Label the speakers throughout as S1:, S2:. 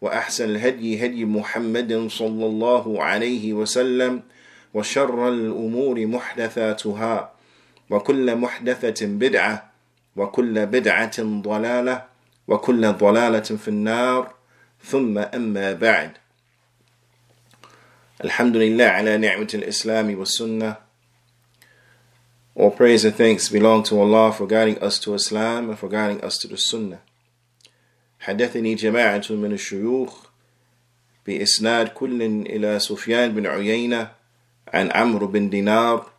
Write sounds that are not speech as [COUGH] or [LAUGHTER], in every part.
S1: وأحسن الهدي هدي محمد صلى الله عليه وسلم وشر الأمور محدثاتها وكل محدثة بدعة وكل بدعة ضلالة وكل ضلالة في النار. ثم أما بعد. الحمد لله على نعمة الإسلام والسنة. All praise and thanks belong to Allah for guiding us to Islam and for guiding us to the Sunnah. حدثني جماعة من الشيوخ بإسناد كل إلى سفيان بن عيينة عن عمرو بن دينار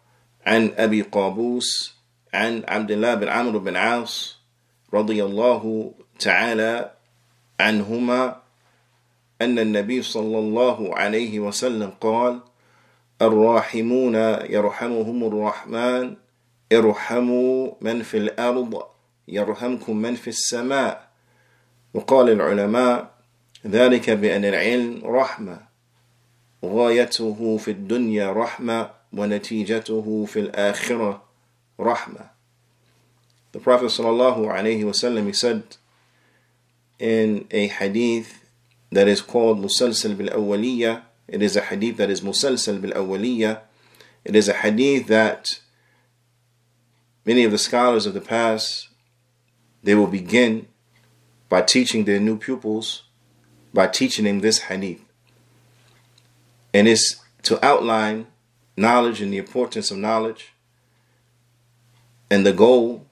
S1: عن أبي قابوس عن عبد الله بن عمرو بن عاص رضي الله تعالى عنهما أن النبي صلى الله عليه وسلم قال الراحمون يرحمهم الرحمن ارحموا من في الأرض يرحمكم من في السماء. وقال العلماء ذلك بأن العلم رحمة غايته في الدنيا رحمة ونتيجته في الآخرة رحمة The Prophet sallallahu alaihi wasallam he said in a hadith that is called bil Awwaliyah. It is a hadith that is bil Awwaliyah. It is a hadith that many of the scholars of the past they will begin by teaching their new pupils by teaching them this hadith. And it's to outline knowledge and the importance of knowledge and the goal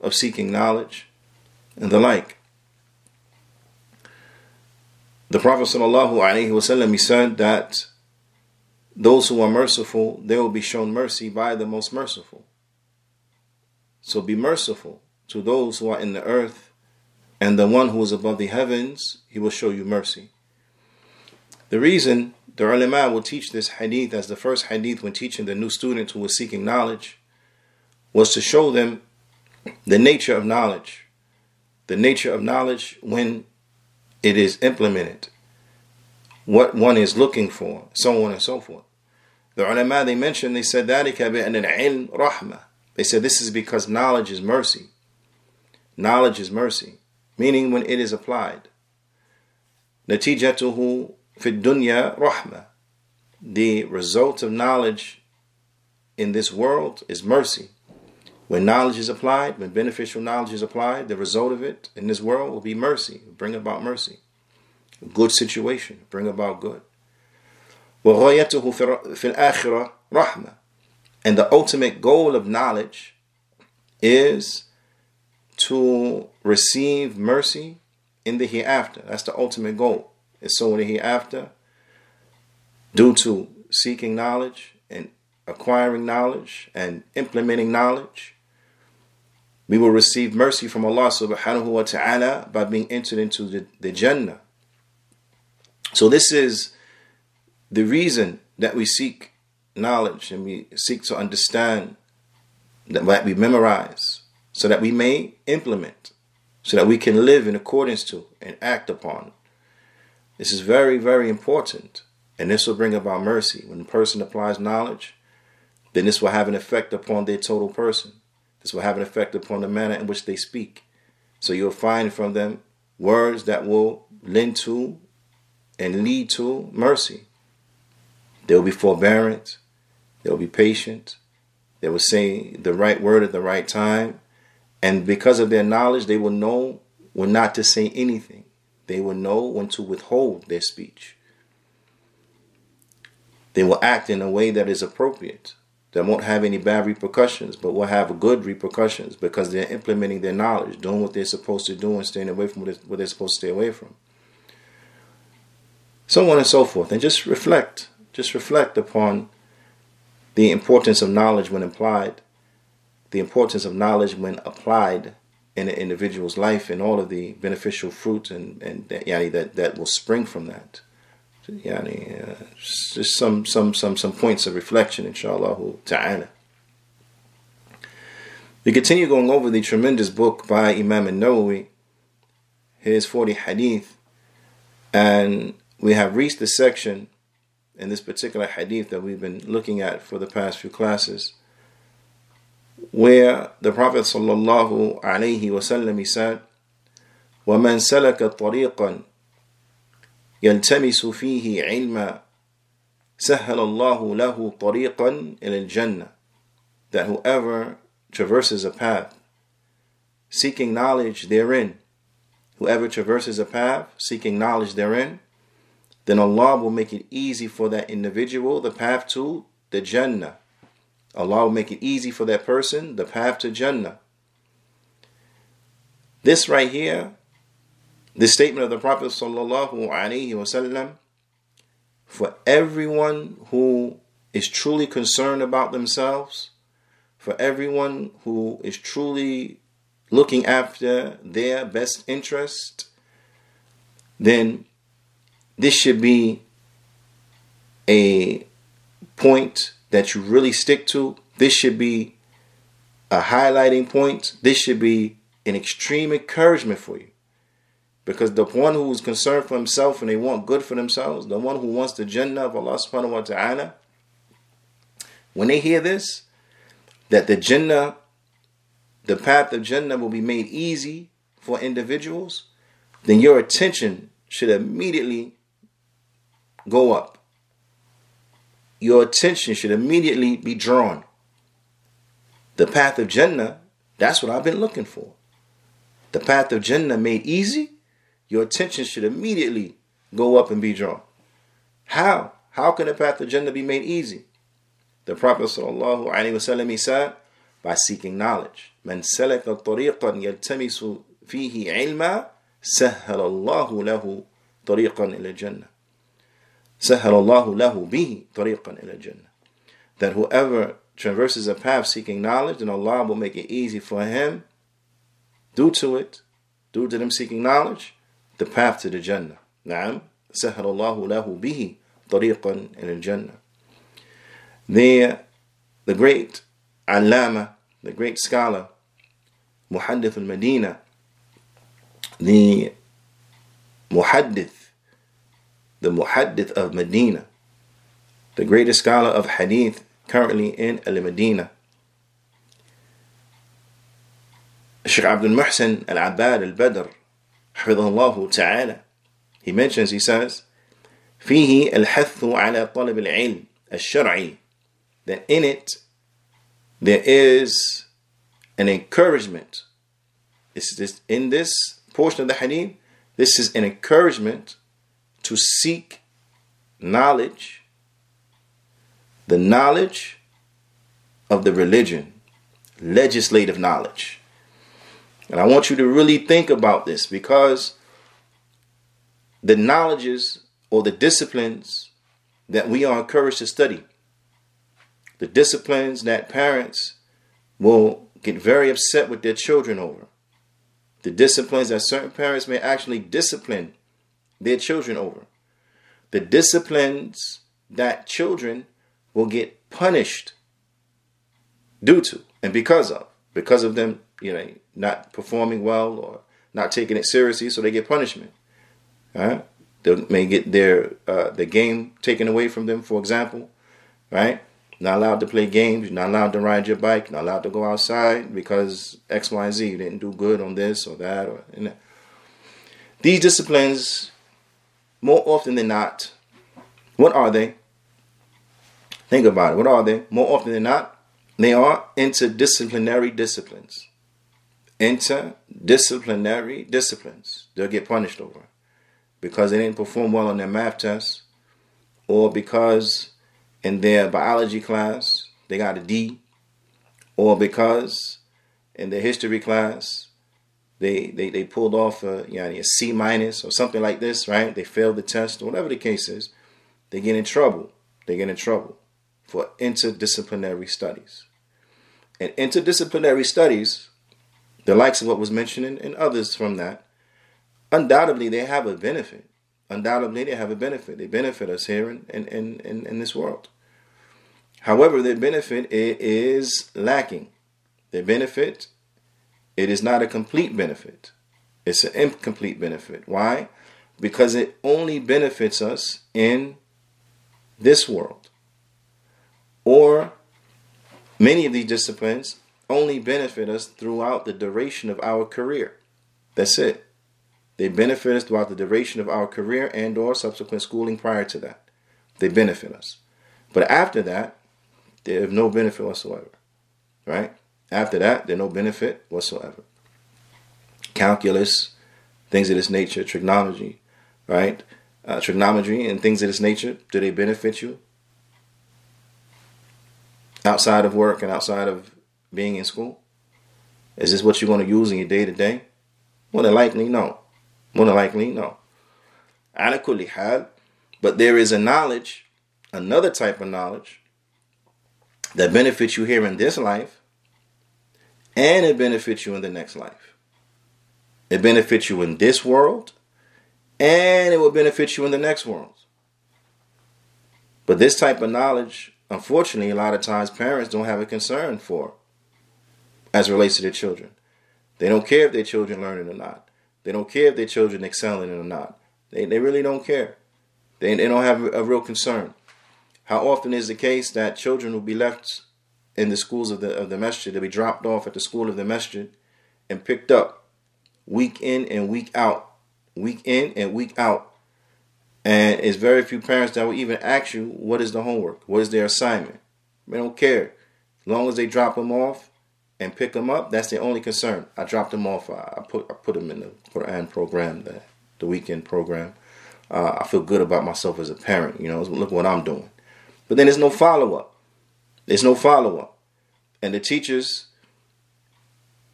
S1: of seeking knowledge and the like. The Prophet ﷺ he said that those who are merciful, they will be shown mercy by the most merciful. So be merciful to those who are in the earth, and the one who is above the heavens, he will show you mercy. The reason the ulama will teach this hadith as the first hadith when teaching the new student who was seeking knowledge was to show them the nature of knowledge, the nature of knowledge when it is implemented, what one is looking for, so on and so forth. The ulama they mentioned, they said that. They said this is because knowledge is mercy. Knowledge is mercy, meaning when it is applied. نتيجته في الدنيا رحمة. The result of knowledge in this world is mercy. When knowledge is applied, when beneficial knowledge is applied, the result of it in this world will be mercy, bring about mercy. A good situation, bring about good. وغايته في الآخرة رحمة. And the ultimate goal of knowledge is to receive mercy in the hereafter. That's the ultimate goal. It's so in the hereafter, due to seeking knowledge and acquiring knowledge and implementing knowledge, we will receive mercy from Allah subhanahu wa ta'ala by being entered into the, the Jannah. So this is the reason that we seek knowledge and we seek to understand that we memorize so that we may implement, so that we can live in accordance to and act upon. This is very, very important. And this will bring about mercy. When a person applies knowledge, then this will have an effect upon their total person. This will have an effect upon the manner in which they speak. So you'll find from them words that will lend to and lead to mercy. There will be forbearance. There will be patience. They will say the right word at the right time. And because of their knowledge, they will know when not to say anything. They will know when to withhold their speech. They will act in a way that is appropriate, that won't have any bad repercussions, but will have good repercussions because they're implementing their knowledge, doing what they're supposed to do, and staying away from what they're supposed to stay away from. So on and so forth. And just reflect, just reflect upon the importance of knowledge when applied, the importance of knowledge when applied in an individual's life and all of the beneficial fruits and, and yani, that, that will spring from that. Yani, uh, just some, some, some, some points of reflection, inshallah ta'ala. We continue going over the tremendous book by Imam al-Nawawi, his 40 hadith, and we have reached the section in this particular hadith that we've been looking at for the past few classes, where the Prophet sallallahu alaihi wasallam said, وَمَنْ سَلَكَ طَرِيقًا يلتمس فيه علما سهل الله له طريقا إلى الجنة that whoever traverses a path seeking knowledge therein whoever traverses a path seeking knowledge therein then Allah will make it easy for that individual the path to the Jannah. Allah will make it easy for that person the path to Jannah. This right here, the statement of the Prophet sallallahu alaihi wasallam, for everyone who is truly concerned about themselves, for everyone who is truly looking after their best interest, then this should be a point that you really stick to. This should be a highlighting point. This should be an extreme encouragement for you. Because the one who is concerned for himself and they want good for themselves, the one who wants the Jannah of Allah subhanahu wa ta'ala, when they hear this, that the Jannah, the path of Jannah will be made easy for individuals, then your attention should immediately go up Your attention should immediately be drawn. The path of Jannah, that's what I've been looking for. The path of Jannah made easy, your attention should immediately go up and be drawn. How? How can the path of Jannah be made easy? The Prophet ﷺ he said, by seeking knowledge. من سلك طريقا يلتمس فيه علما سهل الله له طريقا إلى الجنة سهل الله له به طريقا إلى الجنة that whoever traverses a path seeking knowledge then Allah will make it easy for him due to it due to them seeking knowledge the path to the Jannah نعم سهل الله له به طريقا إلى الجنة the, the great Allama the great scholar Muhaddith al-Medina the Muhaddith the Muhaddith of Medina, the greatest scholar of Hadith currently in Al Medina. Sheikh Abdul Muhsin Al Abbad Al Badr, Hafidhullah Ta'ala, he mentions, he says, فيه الحث al-'Ilm al-Shar'i," that in it there is an encouragement. This this in this portion of the hadith, this is an encouragement to seek knowledge, the knowledge of the religion, legislative knowledge. And I want you to really think about this because the knowledges or the disciplines that we are encouraged to study, the disciplines that parents will get very upset with their children over, the disciplines that certain parents may actually discipline their children over. The disciplines that children will get punished due to and because of because of them you know not performing well or not taking it seriously so they get punishment right they may get their uh, the game taken away from them for example right not allowed to play games, not allowed to ride your bike, not allowed to go outside because X, Y, Z, you didn't do good on this or that or know. These disciplines, more often than not, what are they? Think about it. What are they? More often than not, they are interdisciplinary disciplines. Interdisciplinary disciplines. They'll get punished over because they didn't perform well on their math test or because in their biology class they got a D or because in their history class they, they, they pulled off a, you know, a C minus or something like this, right? They failed the test or whatever the case is. They get in trouble. They get in trouble for interdisciplinary studies. And interdisciplinary studies, the likes of what was mentioned and others from that, undoubtedly they have a benefit. Undoubtedly they have a benefit. They benefit us here in, in, in, in this world. However, their benefit is lacking. Their benefit, it is not a complete benefit. It's an incomplete benefit. Why? Because it only benefits us in this world. Or many of these disciplines only benefit us throughout the duration of our career. That's it. They benefit us throughout the duration of our career and or subsequent schooling prior to that. They benefit us. But after that, they have no benefit whatsoever. Right? After that, they're no benefit whatsoever. Calculus, things of this nature, trigonometry, right? Uh, trigonometry and things of this nature, do they benefit you? Outside of work and outside of being in school? Is this what you're going to use in your day to day? More than likely, no. More than likely, no. Adequately had, but there is a knowledge, another type of knowledge, that benefits you here in this life, and it benefits you in the next life. It benefits you in this world, and it will benefit you in the next world. But this type of knowledge, unfortunately, a lot of times parents don't have a concern for as relates to their children. They don't care if their children learning or not. They don't care if their children excelling or not. They, they really don't care. They, they don't have a real concern. How often is the case that children will be left in the schools of the of the masjid, they'll be dropped off at the school of the masjid and picked up week in and week out, week in and week out. And it's very few parents that will even ask you what is the homework, what is their assignment. They don't care. As long as they drop them off and pick them up, that's their only concern. I dropped them off. I put I put them in the Quran program, the the weekend program. Uh, I feel good about myself as a parent. You know, look what I'm doing. But then there's no follow up. There's no follow up. And the teachers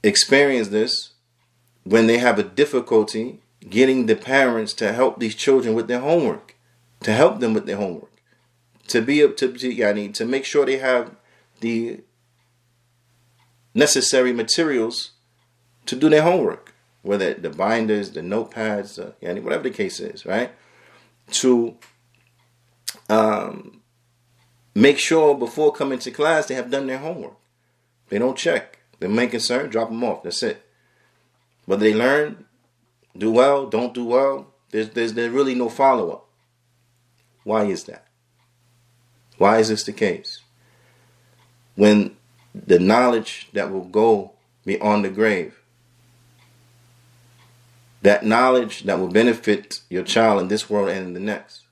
S1: experience this when they have a difficulty getting the parents to help these children with their homework, to help them with their homework, to be up to, to, yani, to make sure they have the necessary materials to do their homework, whether the binders, the notepads, uh, yani, whatever the case is, right? To um, make sure before coming to class they have done their homework. They don't check. They're main concern, drop them off. That's it. Whether they learn, do well, don't do well, there's, there's, there's really no follow up. Why is that? Why is this the case? When the knowledge that will go beyond the grave, that knowledge that will benefit your child in this world and in the next,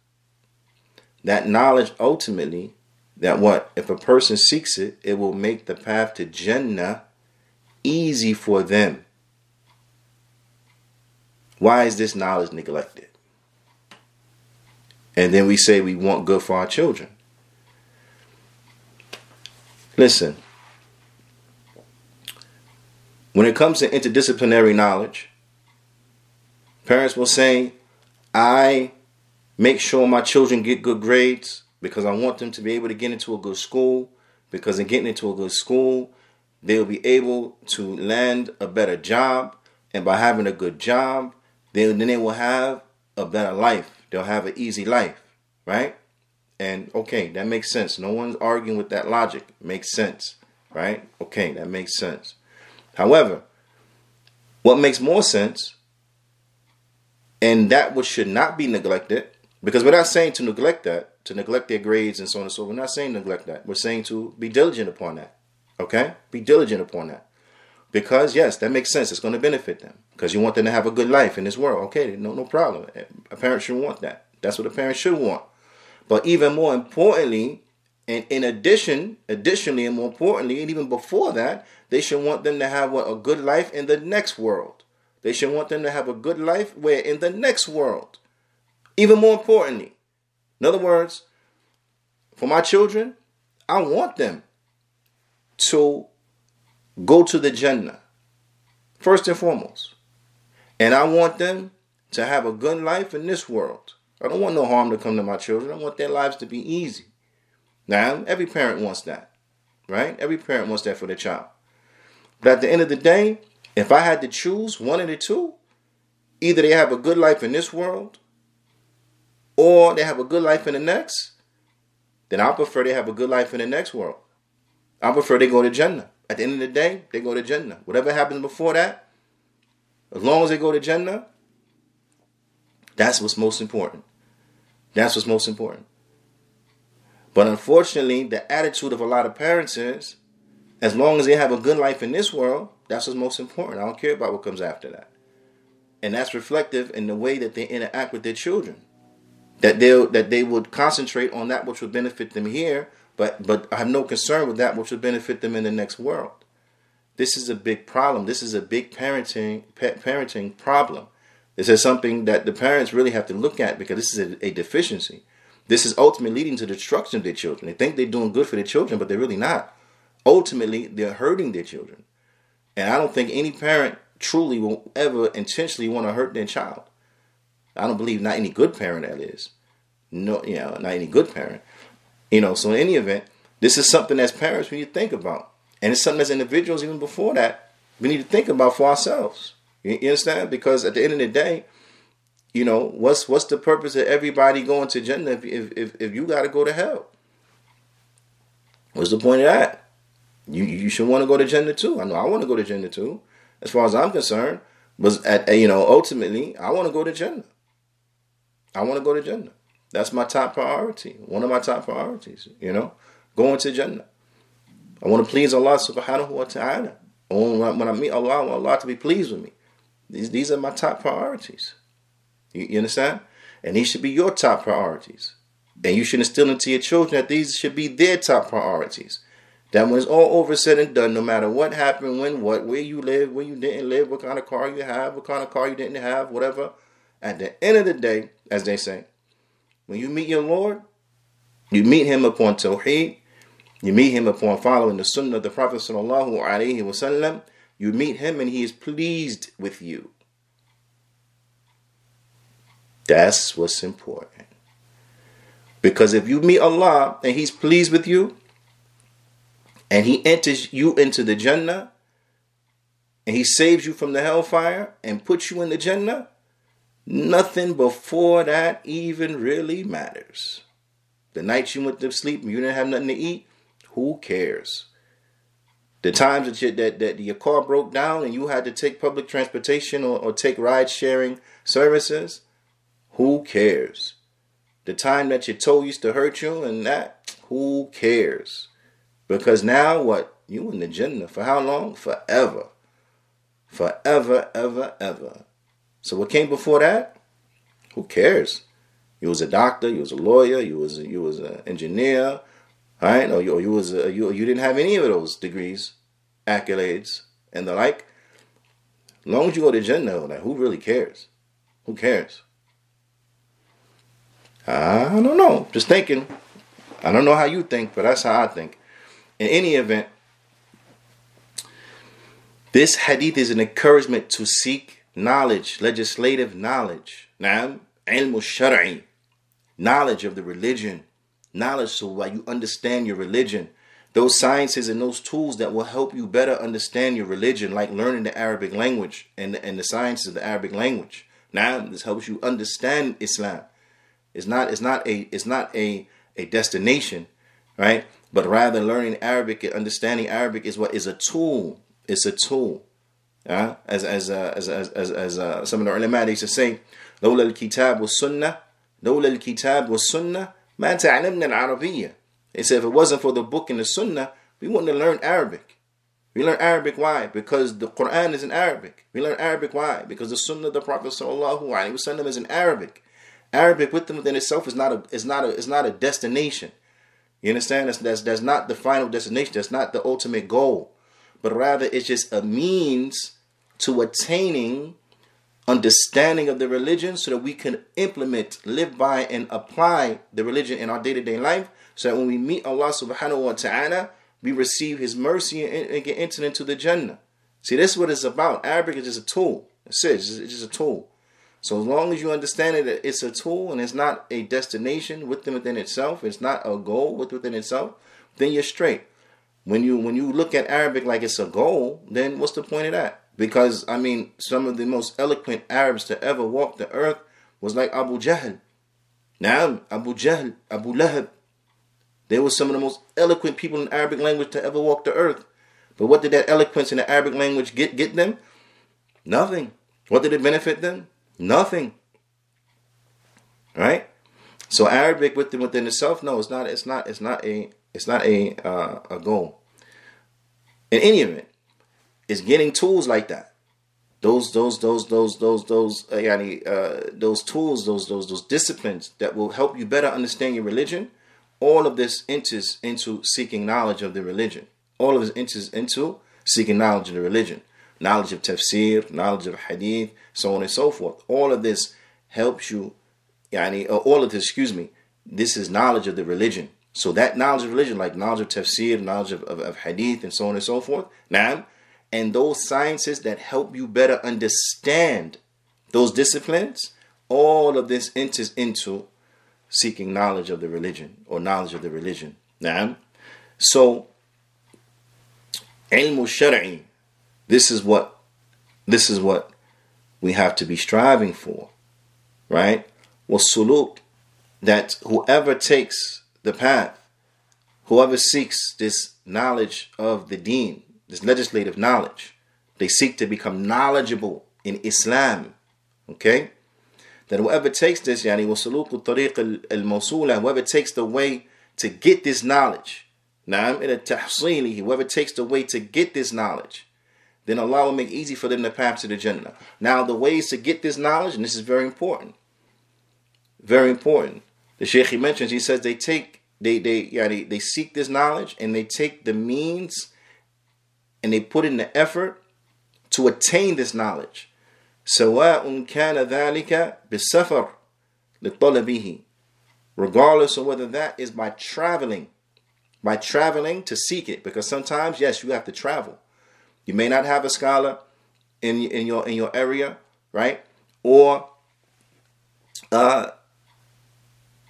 S1: that knowledge ultimately that what if a person seeks it, it will make the path to Jannah easy for them. Why is this knowledge neglected? And then we say we want good for our children. Listen, when it comes to interdisciplinary knowledge, parents will say, I make sure my children get good grades because I want them to be able to get into a good school. Because in getting into a good school, they'll be able to land a better job. And by having a good job, then, then they will have a better life. They'll have an easy life, right? And okay, that makes sense. No one's arguing with that logic. Makes sense, right? Okay, that makes sense. However, what makes more sense, and that which should not be neglected, because we're not saying to neglect that, to neglect their grades and so on and so. We're not saying neglect that. We're saying to be diligent upon that. Okay? Be diligent upon that. Because yes, that makes sense. It's going to benefit them because you want them to have a good life in this world. Okay, no, no problem. A parent should want that. That's what a parent should want. But even more importantly, and in addition, additionally, and more importantly, and even before that, they should want them to have what, a good life in the next world. They should want them to have a good life where in the next world. Even more importantly, in other words, for my children, I want them to go to the Jannah, first and foremost. And I want them to have a good life in this world. I don't want no harm to come to my children. I want their lives to be easy. Now, every parent wants that, right? Every parent wants that for their child. But at the end of the day, if I had to choose one of the two, either they have a good life in this world or they have a good life in the next, then I prefer they have a good life in the next world. I prefer they go to Jannah. At the end of the day, they go to Jannah. Whatever happens before that, as long as they go to Jannah, that's what's most important. That's what's most important. But unfortunately, the attitude of a lot of parents is as long as they have a good life in this world, that's what's most important. I don't care about what comes after that. And that's reflective in the way that they interact with their children. That they that they would concentrate on that which would benefit them here but but I have no concern with that which would benefit them in the next world. This is a big problem. This is a big parenting parenting problem. This is something that the parents really have to look at because this is a, a deficiency. This is ultimately leading to destruction of their children. They think they're doing good for their children, but they're really not. Ultimately, they're hurting their children. And I don't think any parent truly will ever intentionally want to hurt their child. I don't believe not any good parent that is. No, you know, not any good parent. You know, so in any event, this is something as parents we need to think about. And it's something as individuals, even before that, we need to think about for ourselves. You, understand? Because at the end of the day, you know, what's what's the purpose of everybody going to Jannah if if, if you got to go to hell? What's the point of that? You you should want to go to Jannah too. I know I want to go to Jannah too, as far as I'm concerned. But at you know, ultimately, I want to go to Jannah. I want to go to Jannah. That's my top priority. One of my top priorities, you know, going to Jannah. I want to please Allah subhanahu wa ta'ala. When I meet Allah, I want Allah to be pleased with me. These, these are my top priorities. You, you understand? And these should be your top priorities. And you should instill into your children that these should be their top priorities. That when it's all over said and done, no matter what happened, when, what, where you live, where you didn't live, what kind of car you have, what kind of car you didn't have, whatever, at the end of the day, as they say, when you meet your Lord, you meet him upon Tawheed, you meet him upon following the Sunnah of the Prophet Sallallahu Alaihi Wasallam, you meet him and he is pleased with you. That's what's important. Because if you meet Allah and He's pleased with you, and He enters you into the Jannah, and He saves you from the hellfire and puts you in the Jannah, Nothing before that even really matters. The night you went to sleep and you didn't have nothing to eat, who cares? The times that, you, that, that your car broke down and you had to take public transportation or, or take ride sharing services, who cares? The time that your toe used to hurt you and that, who cares? Because now what? You in the Jannah for how long? Forever. Forever, ever, ever. So what came before that? Who cares? You was a doctor, you was a lawyer, you was you was an engineer, right? Or you, you was a, you you didn't have any of those degrees, accolades, and the like. As long as you go to Jannah, like who really cares? Who cares? I don't know. Just thinking. I don't know how you think, but that's how I think. In any event, this hadith is an encouragement to seek knowledge, legislative knowledge. Now, ilm shari, knowledge of the religion, knowledge so why you understand your religion. Those sciences and those tools that will help you better understand your religion, like learning the Arabic language and, and the sciences of the Arabic language. Now, this helps you understand Islam. It's not it's not a it's not a, a destination, right? But rather learning Arabic and understanding Arabic is what is a tool. It's a tool Uh, as as uh, as as as, as uh, some of the ulama used to say, لولا الكتاب والسنة لولا الكتاب والسنة ما تعلمنا العربية. They said if it wasn't for the book and the sunnah, we wouldn't have learned Arabic. We learn Arabic why? Because the Quran is in Arabic. We learn Arabic why? Because the Sunnah of the Prophet sallallahu alaihi wasallam is in Arabic. Arabic within within itself is not a is not a is not a destination. You understand? That's, that's that's not the final destination. That's not the ultimate goal, but rather it's just a means to attaining understanding of the religion, so that we can implement, live by, and apply the religion in our day to day life. So that when we meet Allah Subhanahu wa Taala, we receive His mercy and, and get entered into the Jannah. See, this is what it's about. Arabic is just a tool. It's just, it's just a tool. So as long as you understand it, that it's a tool and it's not a destination within within itself, it's not a goal within itself, then you're straight. When you when you look at Arabic like it's a goal, then what's the point of that? Because I mean, some of the most eloquent Arabs to ever walk the earth was like Abu Jahl. Now Abu Jahl, Abu Lahab. They were some of the most eloquent people in Arabic language to ever walk the earth. But what did that eloquence in the Arabic language get get them? Nothing. What did it benefit them? Nothing. Right? So Arabic within within itself, no, it's not. It's not. It's not a. It's not a uh, a goal. In any event, it's getting tools like that. Those those those those those those uh, uh, those tools, those those those disciplines that will help you better understand your religion. All of this enters into seeking knowledge of the religion. All of this enters into seeking knowledge of the religion knowledge of tafsir, knowledge of hadith, so on and so forth. All of this helps you, yani, uh, all of this, excuse me, this is knowledge of the religion. So that knowledge of religion, like knowledge of tafsir, knowledge of, of, of hadith, and so on and so forth, now, and those sciences that help you better understand those disciplines, all of this enters into seeking knowledge of the religion or knowledge of the religion. Now, so ilm shari this is what this is what we have to be striving for. Right? suluk that whoever takes the path, whoever seeks this knowledge of the deen, this legislative knowledge, they seek to become knowledgeable in Islam. Okay? Then whoever takes this, yani wasuluku tariq al mawsula, whoever takes the way to get this knowledge, na'am a tahsilihi, whoever takes the way to get this knowledge, then Allah will make easy for them the path to the Jannah. Now, the ways to get this knowledge, and this is very important, very important The Shaykh he mentions, he says they take, they they yeah, they, they seek this knowledge and they take the means and they put in the effort to attain this knowledge. سواء كان ذلك بالسفر لطلبه regardless of whether that is by traveling by traveling to seek it because sometimes yes you have to travel you may not have a scholar in in your in your area, right? Or uh,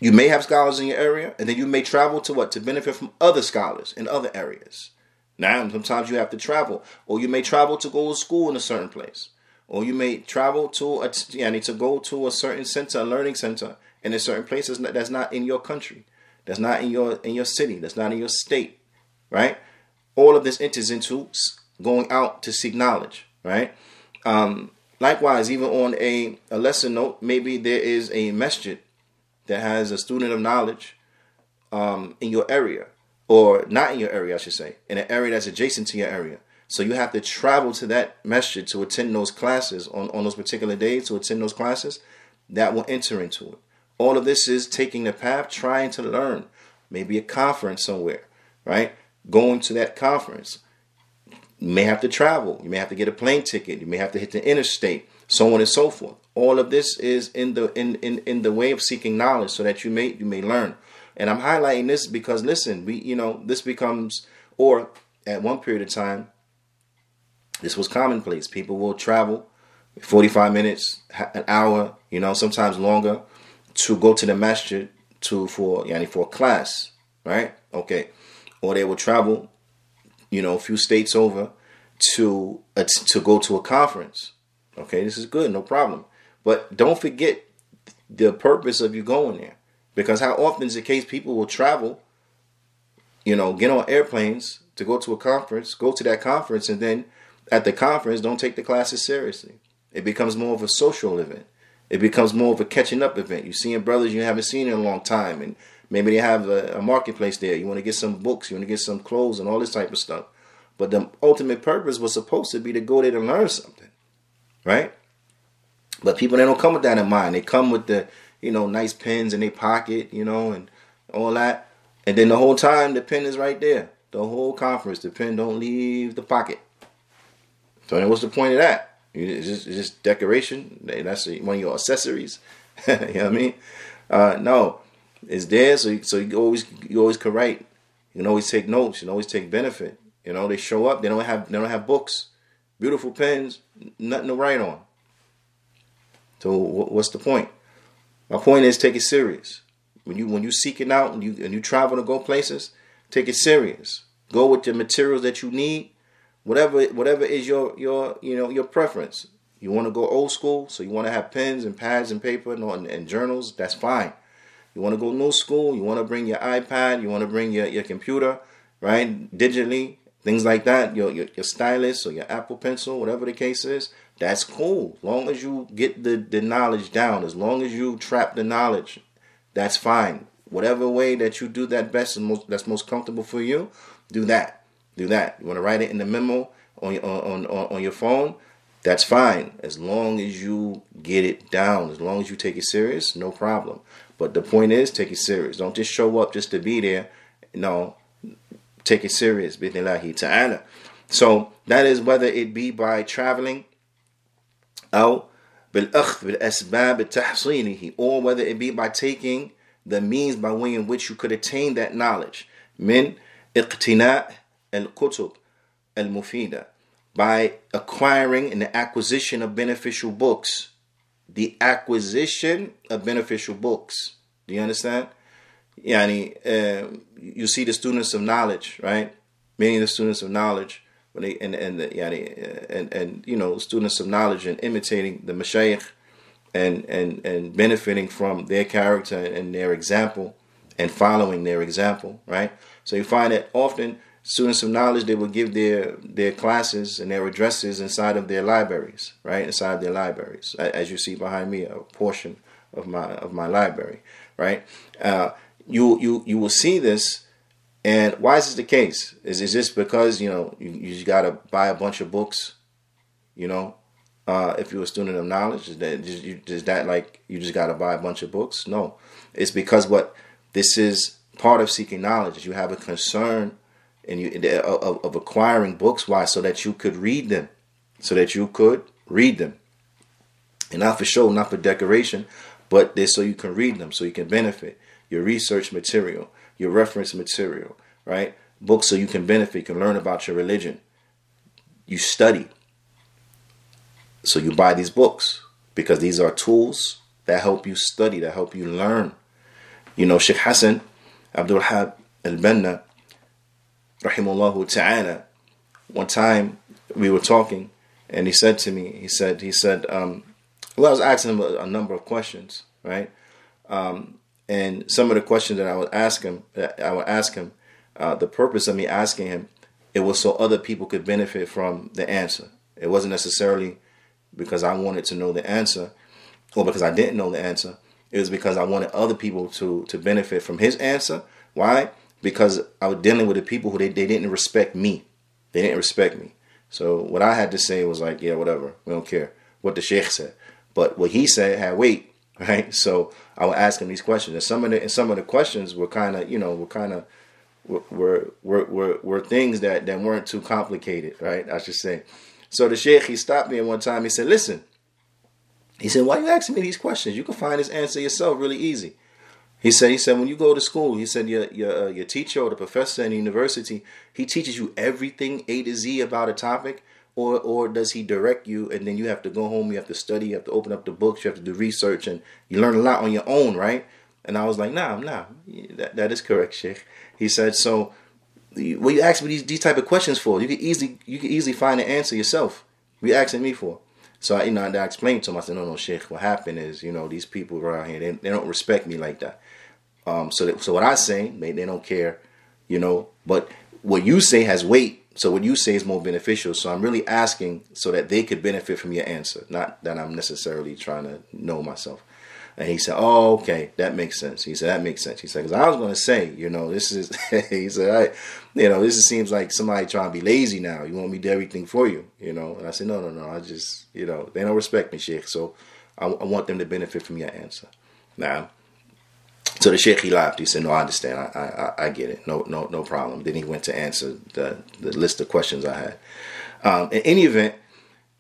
S1: you may have scholars in your area, and then you may travel to what to benefit from other scholars in other areas. Now, sometimes you have to travel, or you may travel to go to school in a certain place, or you may travel to a, yeah, to go to a certain center, a learning center, in a certain places that's not in your country, that's not in your in your city, that's not in your state, right? All of this enters into going out to seek knowledge, right? Um, likewise, even on a, a lesser note, maybe there is a masjid that has a student of knowledge um, in your area, or not in your area, I should say, in an area that's adjacent to your area. So you have to travel to that masjid to attend those classes on, on those particular days, to attend those classes that will enter into it. All of this is taking the path, trying to learn. Maybe a conference somewhere, right? Going to that conference you may have to travel. You may have to get a plane ticket. You may have to hit the interstate, so on and so forth. All of this is in the in, in, in the way of seeking knowledge so that you may you may learn. And I'm highlighting this because listen, we you know, this becomes or at one period of time, this was commonplace. People will travel 45 minutes, an hour, you know, sometimes longer, to go to the masjid to for yani for class, right? Okay. Or they will travel you know, a few states over to uh, to go to a conference. Okay, this is good, no problem. But don't forget the purpose of you going there, because how often is the case people will travel, you know, get on airplanes to go to a conference, go to that conference, and then at the conference don't take the classes seriously. It becomes more of a social event. It becomes more of a catching up event. You're seeing brothers you haven't seen in a long time, and Maybe they have a, a marketplace there. You want to get some books, you want to get some clothes and all this type of stuff. But the ultimate purpose was supposed to be to go there to learn something, right? But people they don't come with that in mind. They come with the you know nice pens in their pocket, you know, and all that. And then the whole time the pen is right there. The whole conference, the pen don't leave the pocket. So then what's the point of that? It's just, it's just decoration. That's one of your accessories. [LAUGHS] you know what I mean? Uh, no, it's there. So you, so you always you always can write. You can always take notes. You can always take benefit. You know they show up. They don't have they don't have books, beautiful pens, nothing to write on. So what's the point? My point is take it serious. When you when you seek it out and you and you travel to go places, take it serious. Go with the materials that you need, whatever whatever is your your you know your preference. You want to go old school, so you want to have pens and pads and paper and, and, and journals. That's fine. You want to go new school. You want to bring your iPad. You want to bring your, your computer, right? Digitally, things like that. Your, your your stylus or your Apple Pencil, whatever the case is. That's cool. Long as you get the, the knowledge down, as long as you trap the knowledge, that's fine. Whatever way that you do that best and most that's most comfortable for you, do that. Do that. You want to write it in the memo on your on, on, on your phone, that's fine. As long as you get it down, as long as you take it serious, no problem. But the point is take it serious. Don't just show up just to be there. No. Take it serious. So that is whether it be by traveling أو بالأخذ بالأسباب تحصيله or whether it be by taking the means by way in which you could attain that knowledge من اقتناء الكتب المفيدة by acquiring and the acquisition of beneficial books the acquisition of beneficial books do you understand yani uh, you see the students of knowledge right many of the students of knowledge when they and and the, yani, and and you know students of knowledge and imitating the mashayikh and and and benefiting from their character and their example and following their example right? So you find that often students of knowledge they will give their their classes and their addresses inside of their libraries right? Inside of their libraries as you see behind me a portion of my of my library right? Uh, you you you will see this and why is this the case? Is is this because you know you, you got to buy a bunch of books? You know, uh, if you're a student of knowledge, is that you, is that like you just got to buy a bunch of books? No, it's because what this is part of seeking knowledge. You have a concern and you of, of acquiring books. Why? So that you could read them, so that you could read them, and not for show, not for decoration, but this so you can read them, so you can benefit your research material your reference material, right? Books so you can benefit, you can learn about your religion. You study. So you buy these books because these are tools that help you study, that help you learn. You know, Sheikh Hassan Abdul Wahhab al Banna, rahimullahu ta'ala, one time we were talking and he said to me, he said, he said, um, well, I was asking him a, a number of questions, right? Um, and some of the questions that I would ask him, I would ask him, uh, the purpose of me asking him, it was so other people could benefit from the answer. It wasn't necessarily because I wanted to know the answer or because I didn't know the answer. It was because I wanted other people to to benefit from his answer. Why? Because I was dealing with the people who they, they didn't respect me. They didn't respect me. So what I had to say was like, yeah, whatever. We don't care what the sheikh said. But what he said had weight right? So I would ask him these questions, and some of the and some of the questions were kind of you know were kind of were, were were were things that that weren't too complicated, right? I should say. So the sheikh he stopped me at one time. He said, "Listen," he said, "Why you asking me these questions? You can find this answer yourself really easy." He said, "He said when you go to school, he said your your uh, your teacher or the professor in the university, he teaches you everything A to Z about a topic." Or or does he direct you and then you have to go home you have to study you have to open up the books you have to do research and you learn a lot on your own right? And i was like nah nah that, that is correct sheikh. He said so what you ask me these, these type of questions for you can easily you can easily find the answer yourself. You asking me for? So I, you know i explained to him i said no no sheikh what happened is you know these people around here they, they don't respect me like that. Um so that, so what i say they, they don't care you know but what you say has weight so what you say is more beneficial. So I'm really asking so that they could benefit from your answer, not that I'm necessarily trying to know myself. And he said, "Oh, okay, that makes sense." He said, "That makes sense." He said, "Because I was going to say, you know, this is," [LAUGHS] he said, "I, you know, this seems like somebody trying to be lazy now. You want me to do everything for you, you know?" And I said, "No, no, no. I just, you know, they don't respect me, Sheikh. So I, I want them to benefit from your answer." Now, so the Sheikh he laughed. He said, "No, I understand. I, I, I get it. No, no, no problem." Then he went to answer the the list of questions I had. Um, in any event,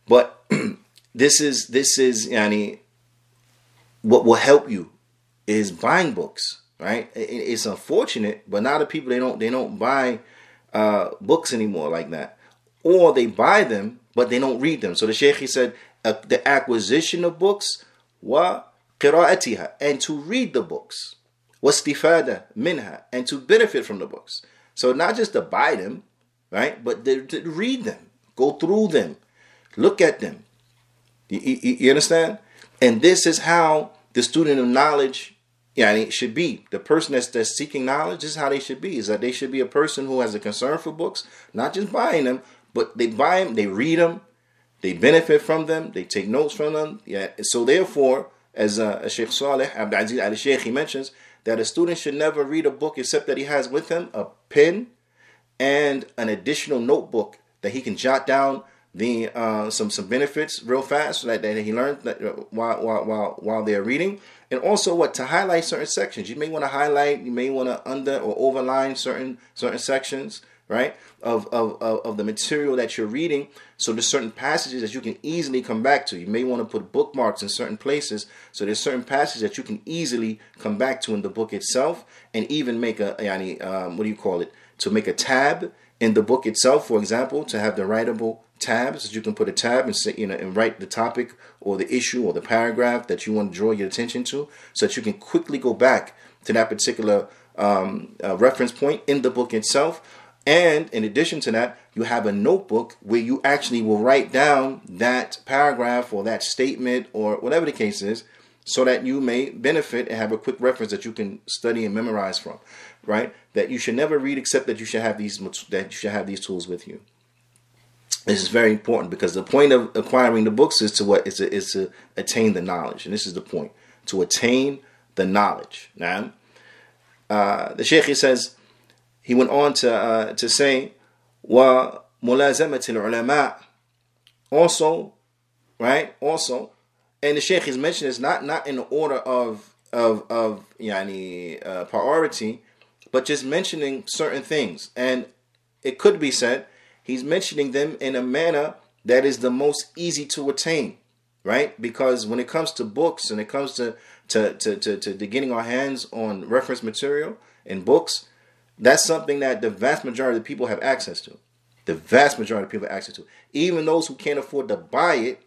S1: but [CLEARS THROAT] this is this is yani what will help you is buying books, right? It's unfortunate, but now the people they don't they don't buy uh, books anymore like that, or they buy them but they don't read them. So the Sheikh he said uh, the acquisition of books wa qira'atiha and to read the books wastifada minha and to benefit from the books. So not just to buy them, right, but to, to read them, go through them, look at them. You, you, you understand? And this is how the student of knowledge yeah, it should be. The person that's, that's seeking knowledge this is how they should be. Is that they should be a person who has a concern for books, not just buying them, but they buy them, they read them, they benefit from them, they take notes from them. Yeah. So therefore, as uh, Sheikh Saleh Abdul Aziz Al Sheikh he mentions that a student should never read a book except that he has with him a pen and an additional notebook that he can jot down the uh, some some benefits real fast that, that he learned that, uh, while, while while while they're reading, and also what to highlight certain sections. You may want to highlight, you may want to under or overline certain certain sections, right, of, of of of the material that you're reading. So there's certain passages that you can easily come back to. You may want to put bookmarks in certain places. So there's certain passages that you can easily come back to in the book itself, and even make a yani, um, what do you call it? To make a tab in the book itself, for example, to have the writable tabs that you can put a tab and say, you know, and write the topic or the issue or the paragraph that you want to draw your attention to, so that you can quickly go back to that particular um, uh, reference point in the book itself. And in addition to that, you have a notebook where you actually will write down that paragraph or that statement or whatever the case is, so that you may benefit and have a quick reference that you can study and memorize from. Right? That you should never read except that you should have these that you should have these tools with you. This is very important because the point of acquiring the books is to what is to, is to attain the knowledge, and this is the point to attain the knowledge. Now, uh, the Sheikh he says he went on to uh, to say wa mulazamat ulama also right also and the Sheikh is mentioned is not not in the order of of of yani uh, priority but just mentioning certain things and it could be said he's mentioning them in a manner that is the most easy to attain, right? Because when it comes to books and it comes to to, to, to, to getting our hands on reference material in books, that's something that the vast majority of people have access to. The vast majority of people have access to. Even those who can't afford to buy it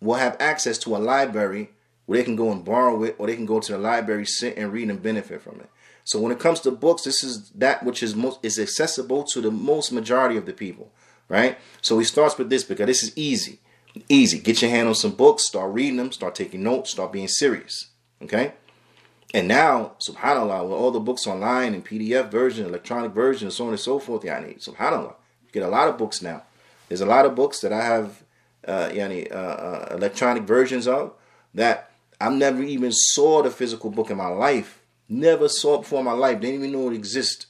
S1: will have access to a library where they can go and borrow it or they can go to the library, sit and read and benefit from it. So when it comes to books, this is that which is most is accessible to the most majority of the people, right? So he starts with this because this is easy. Easy. Get your hand on some books, start reading them, start taking notes, start being serious. Okay? And now, subhanAllah, with all the books online and PDF version, electronic version, and so on and so forth, yani, subhanAllah, you get a lot of books now. There's a lot of books that I have uh, yani, uh, uh, electronic versions of that I've never even saw the physical book in my life Never saw it before in my life. Didn't even know it exist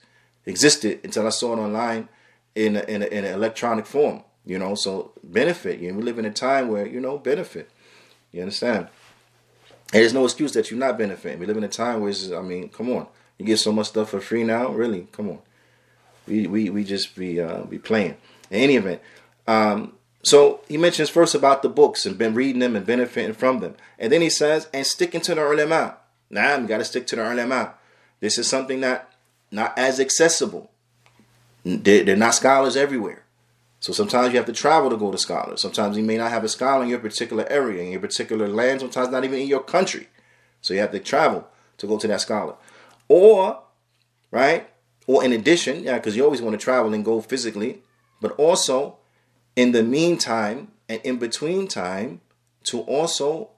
S1: existed until I saw it online in a, in, a, in an electronic form. You know, so benefit. You know, we live in a time where you know benefit. You understand? And there's no excuse that you're not benefiting. We live in a time where I mean, come on, you get so much stuff for free now. Really, come on. We we, we just be uh, be playing. In any event, um, so he mentions first about the books and been reading them and benefiting from them, and then he says and sticking to the ulama. Now you got to stick to the ulama. This is something that not as accessible. They're not scholars everywhere. So sometimes you have to travel to go to scholars. Sometimes you may not have a scholar in your particular area, in your particular land, sometimes not even in your country. So you have to travel to go to that scholar. Or, right? Or in addition, yeah, because you always want to travel and go physically, but also in the meantime and in between time to also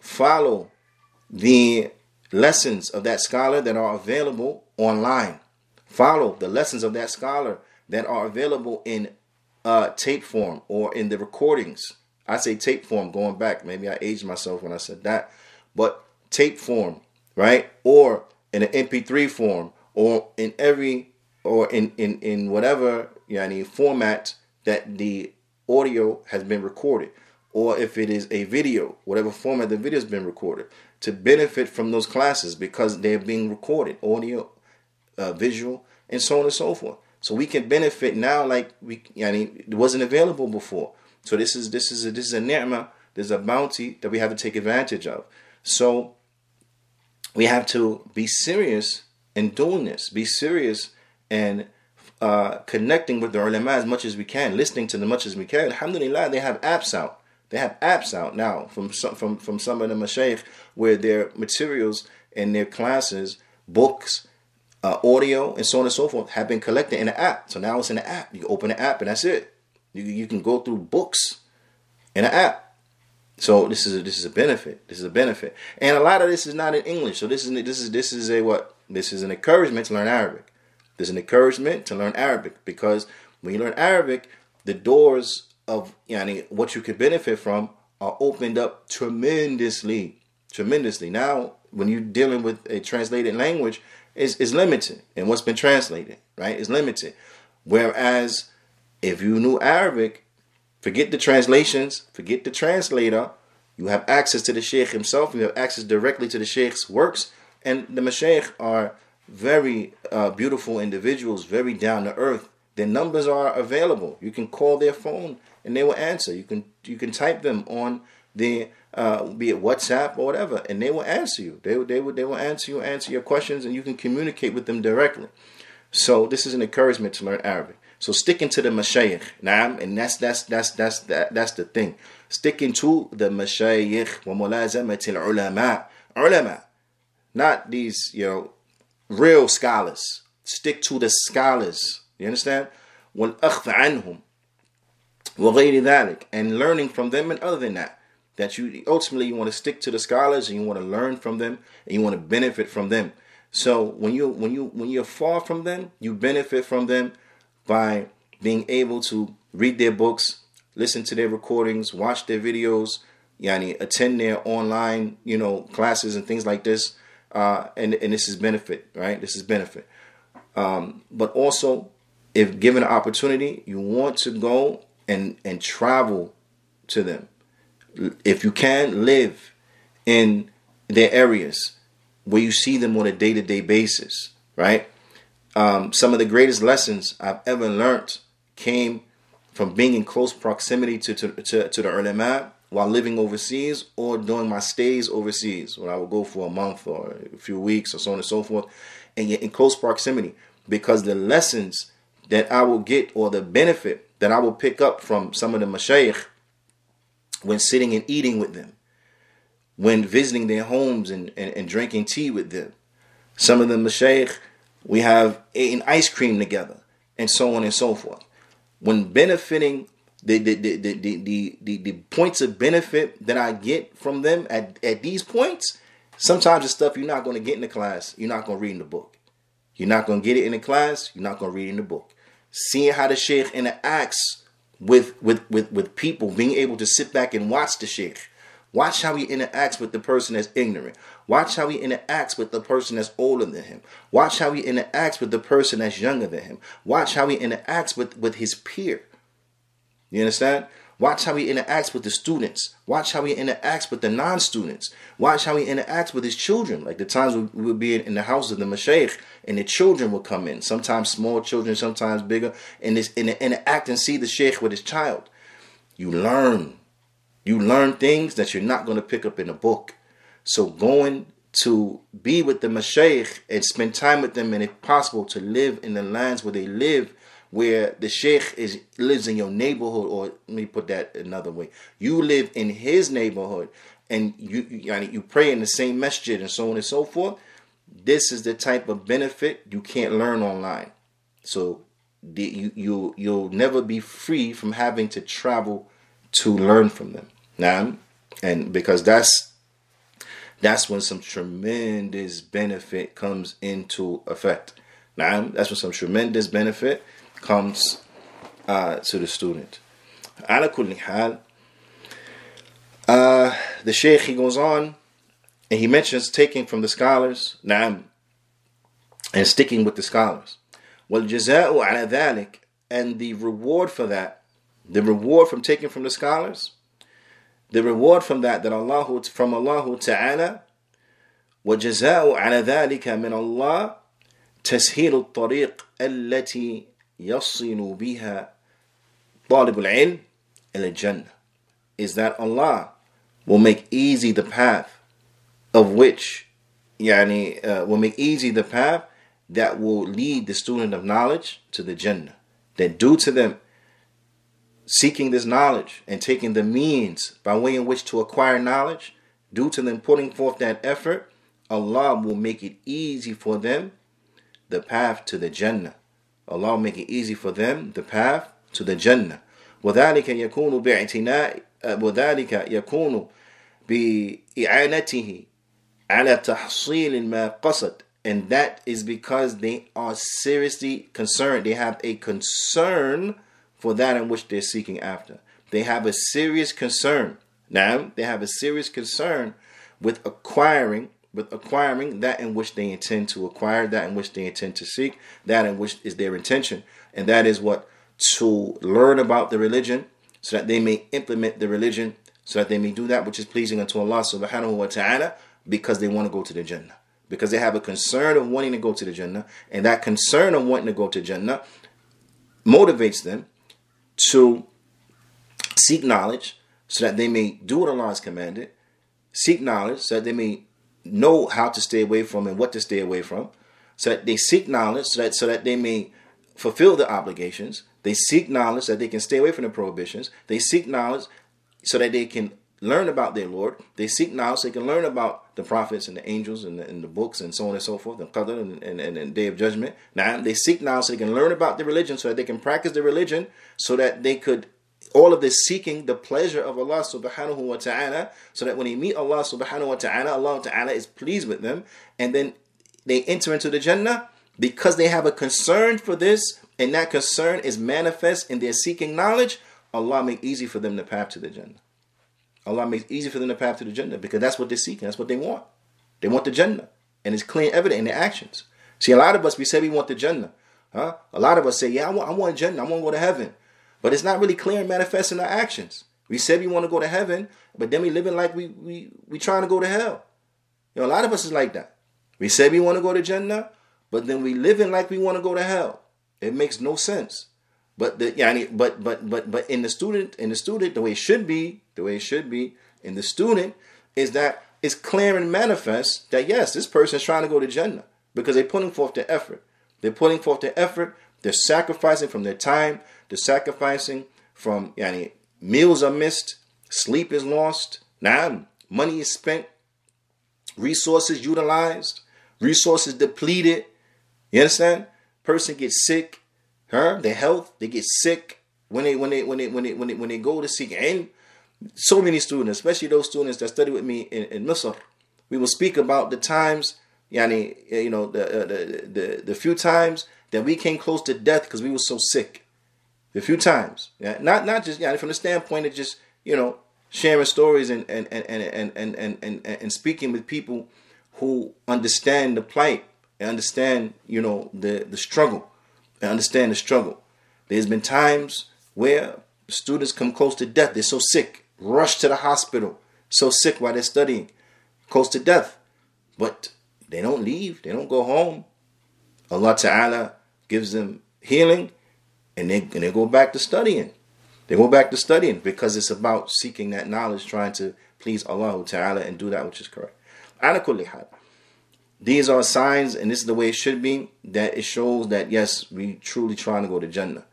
S1: follow the lessons of that scholar that are available online. Follow the lessons of that scholar that are available in uh, tape form or in the recordings. I say tape form going back. Maybe I aged myself when I said that. But tape form, right? Or in an MP3 form, or in every, or in in in whatever yani format that the audio has been recorded, or if it is a video, whatever format the video has been recorded, to benefit from those classes because they're being recorded, audio, uh, visual, and so on and so forth. So we can benefit now like we yani, it wasn't available before. So this is this is a, this is a ni'mah, there's a bounty that we have to take advantage of. So we have to be serious in doing this. Be serious and uh, connecting with the ulama as much as we can, listening to them as much as we can. Alhamdulillah, they have apps out. They have apps out now from some, from from some of the mashaykh where their materials and their classes, books, uh, audio, and so on and so forth have been collected in an app. So now it's in the app. You open the app and that's it. You, you can go through books in an app. So this is a, this is a benefit. This is a benefit, and a lot of this is not in English. So this is this is this is a what? This is an encouragement to learn Arabic. There's an encouragement to learn Arabic because when you learn Arabic, the doors of yani, what you could benefit from are opened up tremendously, tremendously. Now, when you're dealing with a translated language, is is limited, and what's been translated, right, is limited. Whereas if you knew Arabic, forget the translations, forget the translator. You have access to the Sheikh himself. You have access directly to the Sheikh's works, and the Mashaykh are very uh, beautiful individuals, very down to earth. Their numbers are available. You can call their phone and they will answer. You can you can type them on the uh, be it WhatsApp or whatever, and they will answer you. They, they, will, they will answer you, answer your questions, and you can communicate with them directly. So this is an encouragement to learn Arabic. So sticking to the mashayikh, naam, and that's that's that's that's that, that's the thing. Sticking to the mashayikh wa mulazamatil ulama, ulama, not these you know real scholars. Stick to the scholars. You understand? Wal anhum, wa ghayri and learning from them and other than that that you ultimately you want to stick to the scholars and you want to learn from them and you want to benefit from them. So when you when you when you're far from them you benefit from them by being able to read their books listen to their recordings watch their videos yani attend their online you know classes and things like this uh, and and this is benefit right? This is benefit. Um, but also if given an opportunity you want to go and and travel to them. If you can live in their areas where you see them on a day to day basis, right? Um, some of the greatest lessons I've ever learned came from being in close proximity to, to, to, to the ulama while living overseas or during my stays overseas when I would go for a month or a few weeks or so on and so forth and get in close proximity because the lessons that I will get or the benefit that I will pick up from some of the mashayikh when sitting and eating with them, when visiting their homes and, and, and drinking tea with them. Some of the mashayikh, we have eaten ice cream together, and so on and so forth. When benefiting the the, the, the, the, the, the points of benefit that I get from them at, at these points, sometimes the stuff you're not going to get in the class, you're not going to read in the book. You're not going to get it in the class, you're not going to read in the book seeing how the sheikh interacts with with with with people, being able to sit back and watch the sheikh. Watch how he interacts with the person that's ignorant. Watch how he interacts with the person that's older than him. Watch how he interacts with the person that's younger than him. Watch how he interacts with, with his peer. You understand? Watch how he interacts with the students. Watch how he interacts with the non-students. Watch how he interacts with his children. Like the times we would be in the house of the mashaykh and the children would come in. Sometimes small children, sometimes bigger. And this and interact and see the sheikh with his child. You learn. You learn things that you're not going to pick up in a book. So going to be with the mashaykh and spend time with them and if possible to live in the lands where they live where the sheikh is lives in your neighborhood, or let me put that another way, you live in his neighborhood, and you you, you pray in the same masjid and so on and so forth. This is the type of benefit you can't learn online. So the, you you you'll never be free from having to travel to learn from them. Now, and because that's that's when some tremendous benefit comes into effect. Now, that's when some tremendous benefit comes uh, to the student. على كل حال uh, the Sheikh he goes on And he mentions taking from the scholars, na'am, and sticking with the scholars. وَالْجَزَاءُ عَلَى ذَلك And the reward for that, the reward from taking from the scholars, the reward from that, that Allah, from Allah Ta'ala, وجزاء على ذلك من الله تسهيل الطريق التي يصل بها طالب العلم إلى الجنة is that Allah will make easy the path of which يعني uh, will make easy the path that will lead the student of knowledge to the Jannah that due to them seeking this knowledge and taking the means by way in which to acquire knowledge due to them putting forth that effort Allah will make it easy for them the path to the Jannah. Allah will make it easy for them the path to the Jannah. وذلك يكون باعتناء وذلك يكون بإعانته على تحصيل ما قصد and that is because they are seriously concerned they have a concern for that in which they're seeking after they have a serious concern now they have a serious concern with acquiring with acquiring that in which they intend to acquire, that in which they intend to seek, that in which is their intention. And that is what? To learn about the religion so that they may implement the religion, so that they may do that which is pleasing unto Allah subhanahu wa ta'ala because they want to go to the Jannah. Because they have a concern of wanting to go to the Jannah, and that concern of wanting to go to Jannah motivates them to seek knowledge so that they may do what Allah has commanded, seek knowledge so that they may know how to stay away from and what to stay away from, so that they seek knowledge, so that so that they may fulfill the obligations. They seek knowledge so that they can stay away from the prohibitions. They seek knowledge so that they can learn about their Lord. They seek knowledge so they can learn about the prophets and the angels and the, and the books and so on and so forth, the Qadr and, and, and, and Day of Judgment. Now, they seek knowledge so they can learn about the religion so that they can practice the religion so that they could all of this seeking the pleasure of Allah subhanahu wa ta'ala so that when they meet Allah subhanahu wa ta'ala, Allah ta'ala is pleased with them and then they enter into the Jannah because they have a concern for this and that concern is manifest in their seeking knowledge, Allah make easy for them the path to the Jannah. Allah makes easy for them the path to the Jannah because that's what they're seeking, that's what they want. They want the Jannah and it's clear evident in their actions. See, a lot of us, we say we want the Jannah. Huh? A lot of us say, yeah, I want, I want Jannah, I want to go to heaven. But it's not really clear and manifest in our actions. We said we want to go to heaven, but then we living like we we we trying to go to hell. You know, a lot of us is like that. We said we want to go to Jannah, but then we living like we want to go to hell. It makes no sense. But the yani, but but but but in the student, in the student, the way it should be, the way it should be in the student is that it's clear and manifest that yes, this person is trying to go to Jannah because they're putting forth the effort. They're putting forth the effort. They're sacrificing from their time the sacrificing from yani, meals are missed, sleep is lost, now money is spent, resources utilized, resources depleted. You understand? Person gets sick, huh? Their health, they get sick when they when they when they when they when they, when they go to seek and so many students, especially those students that study with me in, in Misr, we will speak about the times, yani, you know, the, uh, the the the few times that we came close to death because we were so sick a few times. Yeah, not not just yeah, from the standpoint of just you know sharing stories and and and and and and and, and speaking with people who understand the plight and understand you know the the struggle and understand the struggle. There's been times where students come close to death. They're so sick, rush to the hospital, so sick while they're studying, close to death, but they don't leave. They don't go home. Allah Ta'ala gives them healing and they and they go back to studying. They go back to studying because it's about seeking that knowledge, trying to please Allah Ta'ala and do that which is correct. These are signs, and this is the way it should be, that it shows that yes, we truly trying to go to Jannah.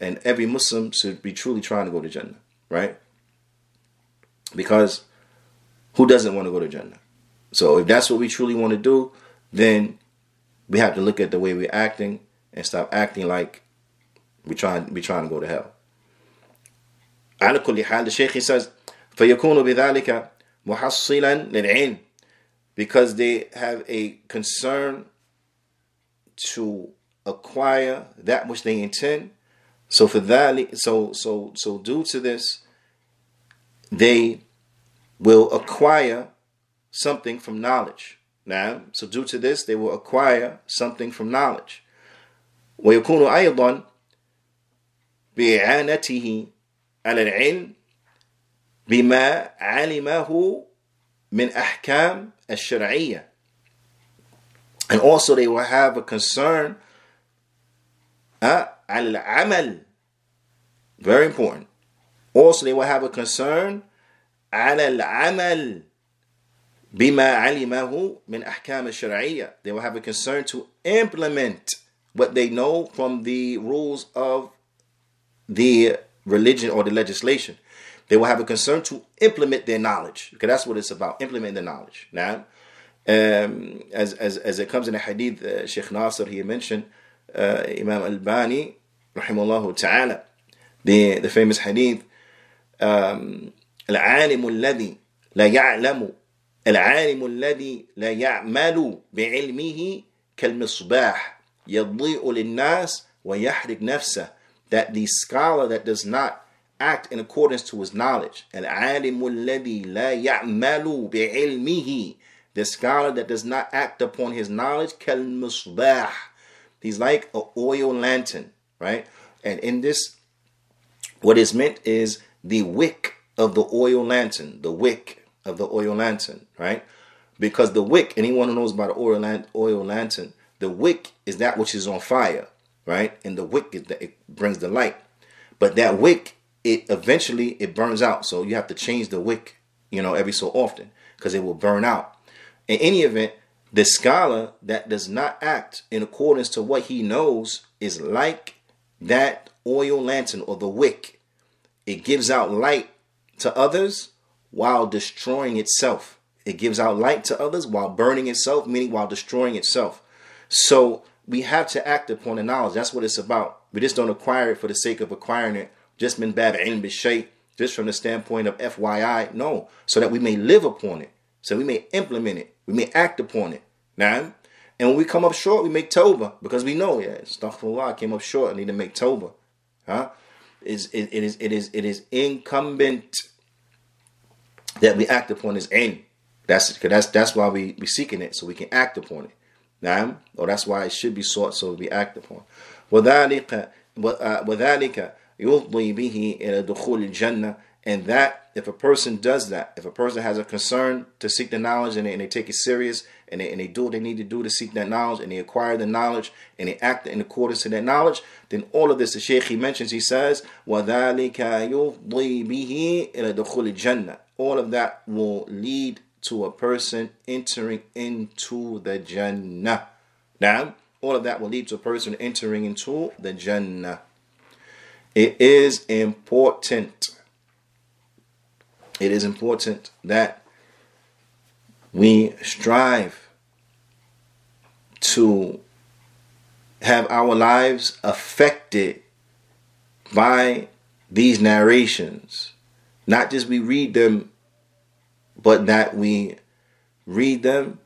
S1: And every Muslim should be truly trying to go to Jannah, right? Because who doesn't want to go to Jannah? So if that's what we truly want to do, then we have to look at the way we're acting and stop acting like we trying we trying to go to hell. على كل حال the Shaykh says فيكون بذلك محصلا للعلم because they have a concern to acquire that which they intend. So for that, so so so due to this, they will acquire something from knowledge. Now, so due to this, they will acquire something from knowledge. ويكون أيضا بإعانته على العلم بما علمه من أحكام الشرعية. And also they will have a concern uh, على العمل. Very important. Also they will have a concern على العمل بما علمه من أحكام الشرعية. They will have a concern to implement what they know from the rules of the religion or the legislation. They will have a concern to implement their knowledge, because that's what it's about, implement the knowledge. Now, um, as, as, as it comes in the hadith, uh, Sheikh Nasr, he mentioned uh, Imam al-Albani, rahimahullah ta'ala, the, the famous hadith, um, العالم الذي لا يعلم العالم الذي لا يعمل بعلمه كالمصباح يضيء للناس ويحرق نفسه that the scholar that does not act in accordance to his knowledge, the scholar that does not act upon his knowledge, he's like an oil lantern, right? And in this, what is meant is the wick of the oil lantern, the wick of the oil lantern, right? Because the wick, anyone who knows about the oil lantern, the wick is that which is on fire right? And the wick is that it brings the light. But that wick, it eventually it burns out. So you have to change the wick, you know, every so often because it will burn out. In any event, the scholar that does not act in accordance to what he knows is like that oil lantern or the wick. It gives out light to others, while destroying itself. It gives out light to others while burning itself, meaning while destroying itself. So we have to act upon the knowledge. That's what it's about. We just don't acquire it for the sake of acquiring it. Just min bab shape, just from the standpoint of FYI. No, so that we may live upon it, so we may implement it, we may act upon it. Now, and when we come up short, we make toba because we know, yeah, astaghfirullah, I came up short. I need to make toba. Huh? Is it, it is it is it is incumbent that we act upon is aim. That's that's that's why we we seeking it so we can act upon it. Now, or that's why it should be sought so we act upon. وذلك وذلك يفضي به إلى دخول الجنة and that if a person does that, if a person has a concern to seek the knowledge and they, and they take it serious and they, and they do what they need to do to seek that knowledge and they acquire the knowledge and they act in accordance to that knowledge, then all of this, the Shaykh he mentions, he says, وَذَلِكَ يُفْضِي بِهِ إِلَى دُخُولِ الْجَنَّةِ All of that will lead to a person entering into the Jannah. Now, all of that will lead to a person entering into the Jannah. It is important it is important that we strive to have our lives affected by these narrations. Not just we read them, but that we read them,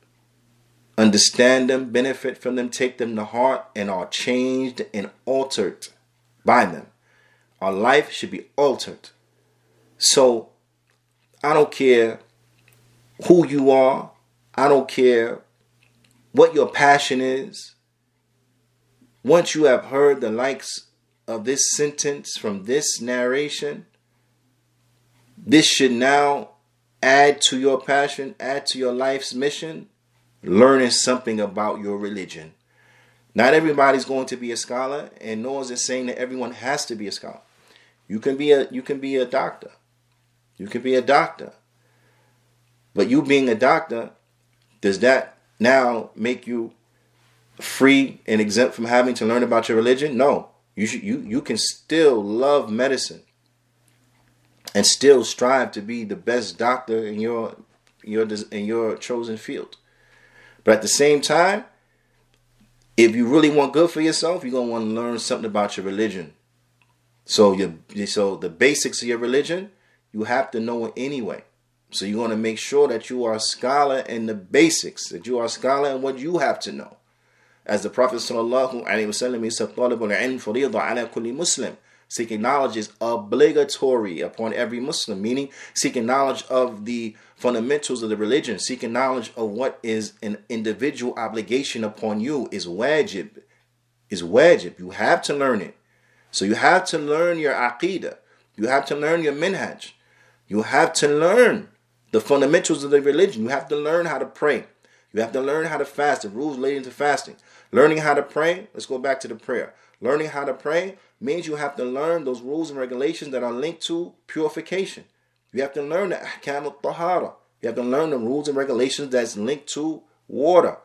S1: understand them, benefit from them, take them to heart, and are changed and altered by them. Our life should be altered. So I don't care who you are. I don't care what your passion is. Once you have heard the likes of this sentence from this narration, this should now add to your passion, add to your life's mission, learning something about your religion. Not everybody's going to be a scholar, and is it saying that everyone has to be a scholar. You can be a you can be a doctor. You can be a doctor. But you being a doctor, does that now make you free and exempt from having to learn about your religion? No. You should, you you can still love medicine and still strive to be the best doctor in your your in your chosen field. But at the same time, if you really want good for yourself, you're gonna want to learn something about your religion. So you so the basics of your religion, you have to know it anyway. So you want to make sure that you are a scholar in the basics, that you are a scholar in what you have to know. As the Prophet sallallahu alaihi wasallam said, "Talibul ilm ala kulli Muslim." Seeking knowledge is obligatory upon every Muslim, meaning seeking knowledge of the fundamentals of the religion, seeking knowledge of what is an individual obligation upon you is wajib. Is wajib. You have to learn it. So you have to learn your aqidah. You have to learn your minhaj. You have to learn the fundamentals of the religion. You have to learn how to pray. You have to learn how to fast, the rules relating to fasting. Learning how to pray, let's go back to the prayer. Learning how to pray means you have to learn those rules and regulations that are linked to purification. You have to learn the ahkam al-tahara. You have to learn the rules and regulations that's linked to water.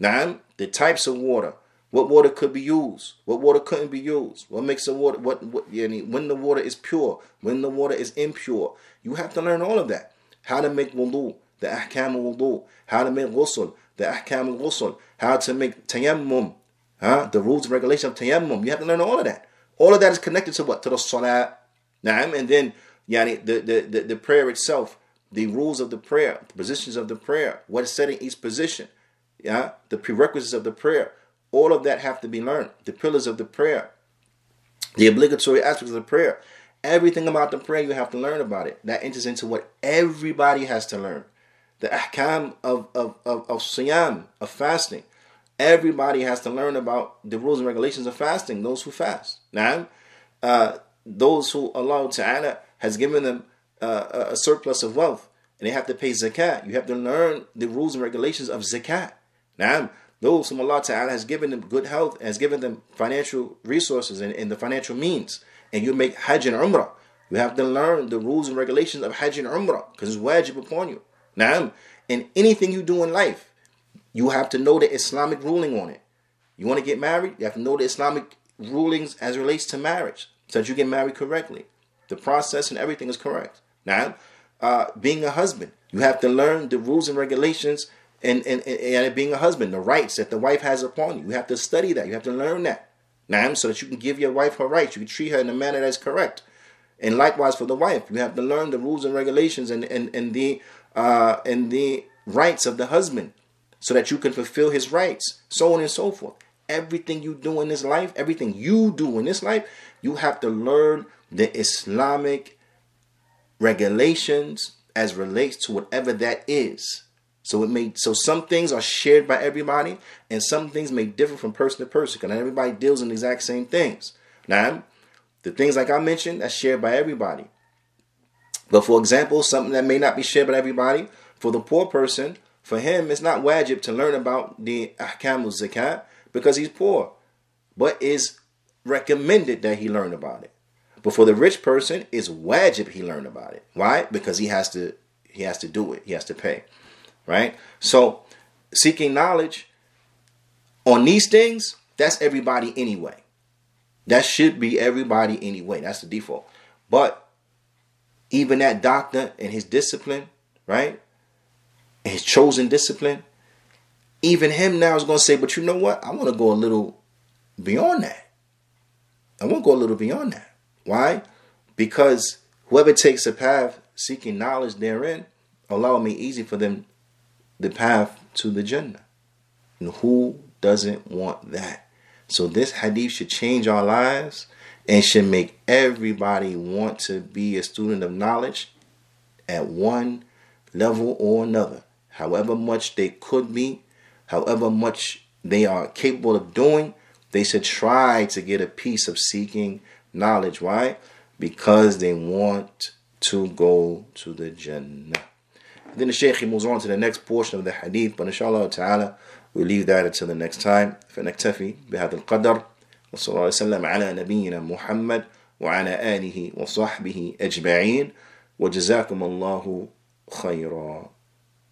S1: Now, the types of water. What water could be used? What water couldn't be used? What makes the water what, what when the water is pure, when the water is impure. You have to learn all of that. How to make wudu, the ahkam wudu, how to make ghusl, the ahkam al-ghusl, how to make tayammum, huh? the rules and regulations of tayammum. You have to learn all of that. All of that is connected to what? To the salat. Naam, and then yani, the, the, the, the prayer itself, the rules of the prayer, the positions of the prayer, what is said in each position, yeah, the prerequisites of the prayer. All of that have to be learned. The pillars of the prayer, the obligatory aspects of the prayer. Everything about the prayer you have to learn about it. That enters into what everybody has to learn. The ahkam of, of, of, of siyam, of fasting. Everybody has to learn about the rules and regulations of fasting, those who fast. Now, uh, those who Allah Ta'ala has given them uh, a surplus of wealth and they have to pay zakat. You have to learn the rules and regulations of zakat. Now, those whom Allah Ta'ala has given them good health, has given them financial resources and, and the financial means, and you make Hajj and Umrah, you have to learn the rules and regulations of Hajj and Umrah because it's wajib upon you. Now, in anything you do in life, you have to know the Islamic ruling on it. You want to get married? You have to know the Islamic rulings as relates to marriage so that you get married correctly. The process and everything is correct. Now, uh, being a husband, you have to learn the rules and regulations and, and, and, being a husband, the rights that the wife has upon you. You have to study that. You have to learn that. Now, so that you can give your wife her rights. You can treat her in a manner that's correct. And likewise for the wife, you have to learn the rules and regulations and, and, and the uh, and the rights of the husband so that you can fulfill his rights, so on and so forth. Everything you do in this life, everything you do in this life, you have to learn the Islamic regulations as relates to whatever that is. So it may so some things are shared by everybody, and some things may differ from person to person because everybody deals in the exact same things. Now, the things like I mentioned, that's shared by everybody. But for example, something that may not be shared by everybody, for the poor person, for him, it's not wajib to learn about the ahkam zakat because he's poor, but it's recommended that he learn about it. But for the rich person, it's wajib he learn about it. Why? Because he has to he has to do it. He has to pay. Right? So seeking knowledge on these things, that's everybody anyway. That should be everybody anyway. That's the default. But even that doctor and his discipline, right? His chosen discipline, even him now is going to say, but you know what? I want to go a little beyond that. I want to go a little beyond that. Why? Because whoever takes a path seeking knowledge therein, Allah me easy for them the path to the Jannah. And who doesn't want that? So this hadith should change our lives and should make everybody want to be a student of knowledge at one level or another however much they could be, however much they are capable of doing, they should try to get a piece of seeking knowledge. Why? Because they want to go to the Jannah. Then the Shaykh moves on to the next portion of the hadith, but inshallah ta'ala, we'll leave that until the next time. فنكتفي بهذا القدر وصلى الله وسلم على نبينا محمد وعلى آله وصحبه أجمعين وجزاكم الله خيرا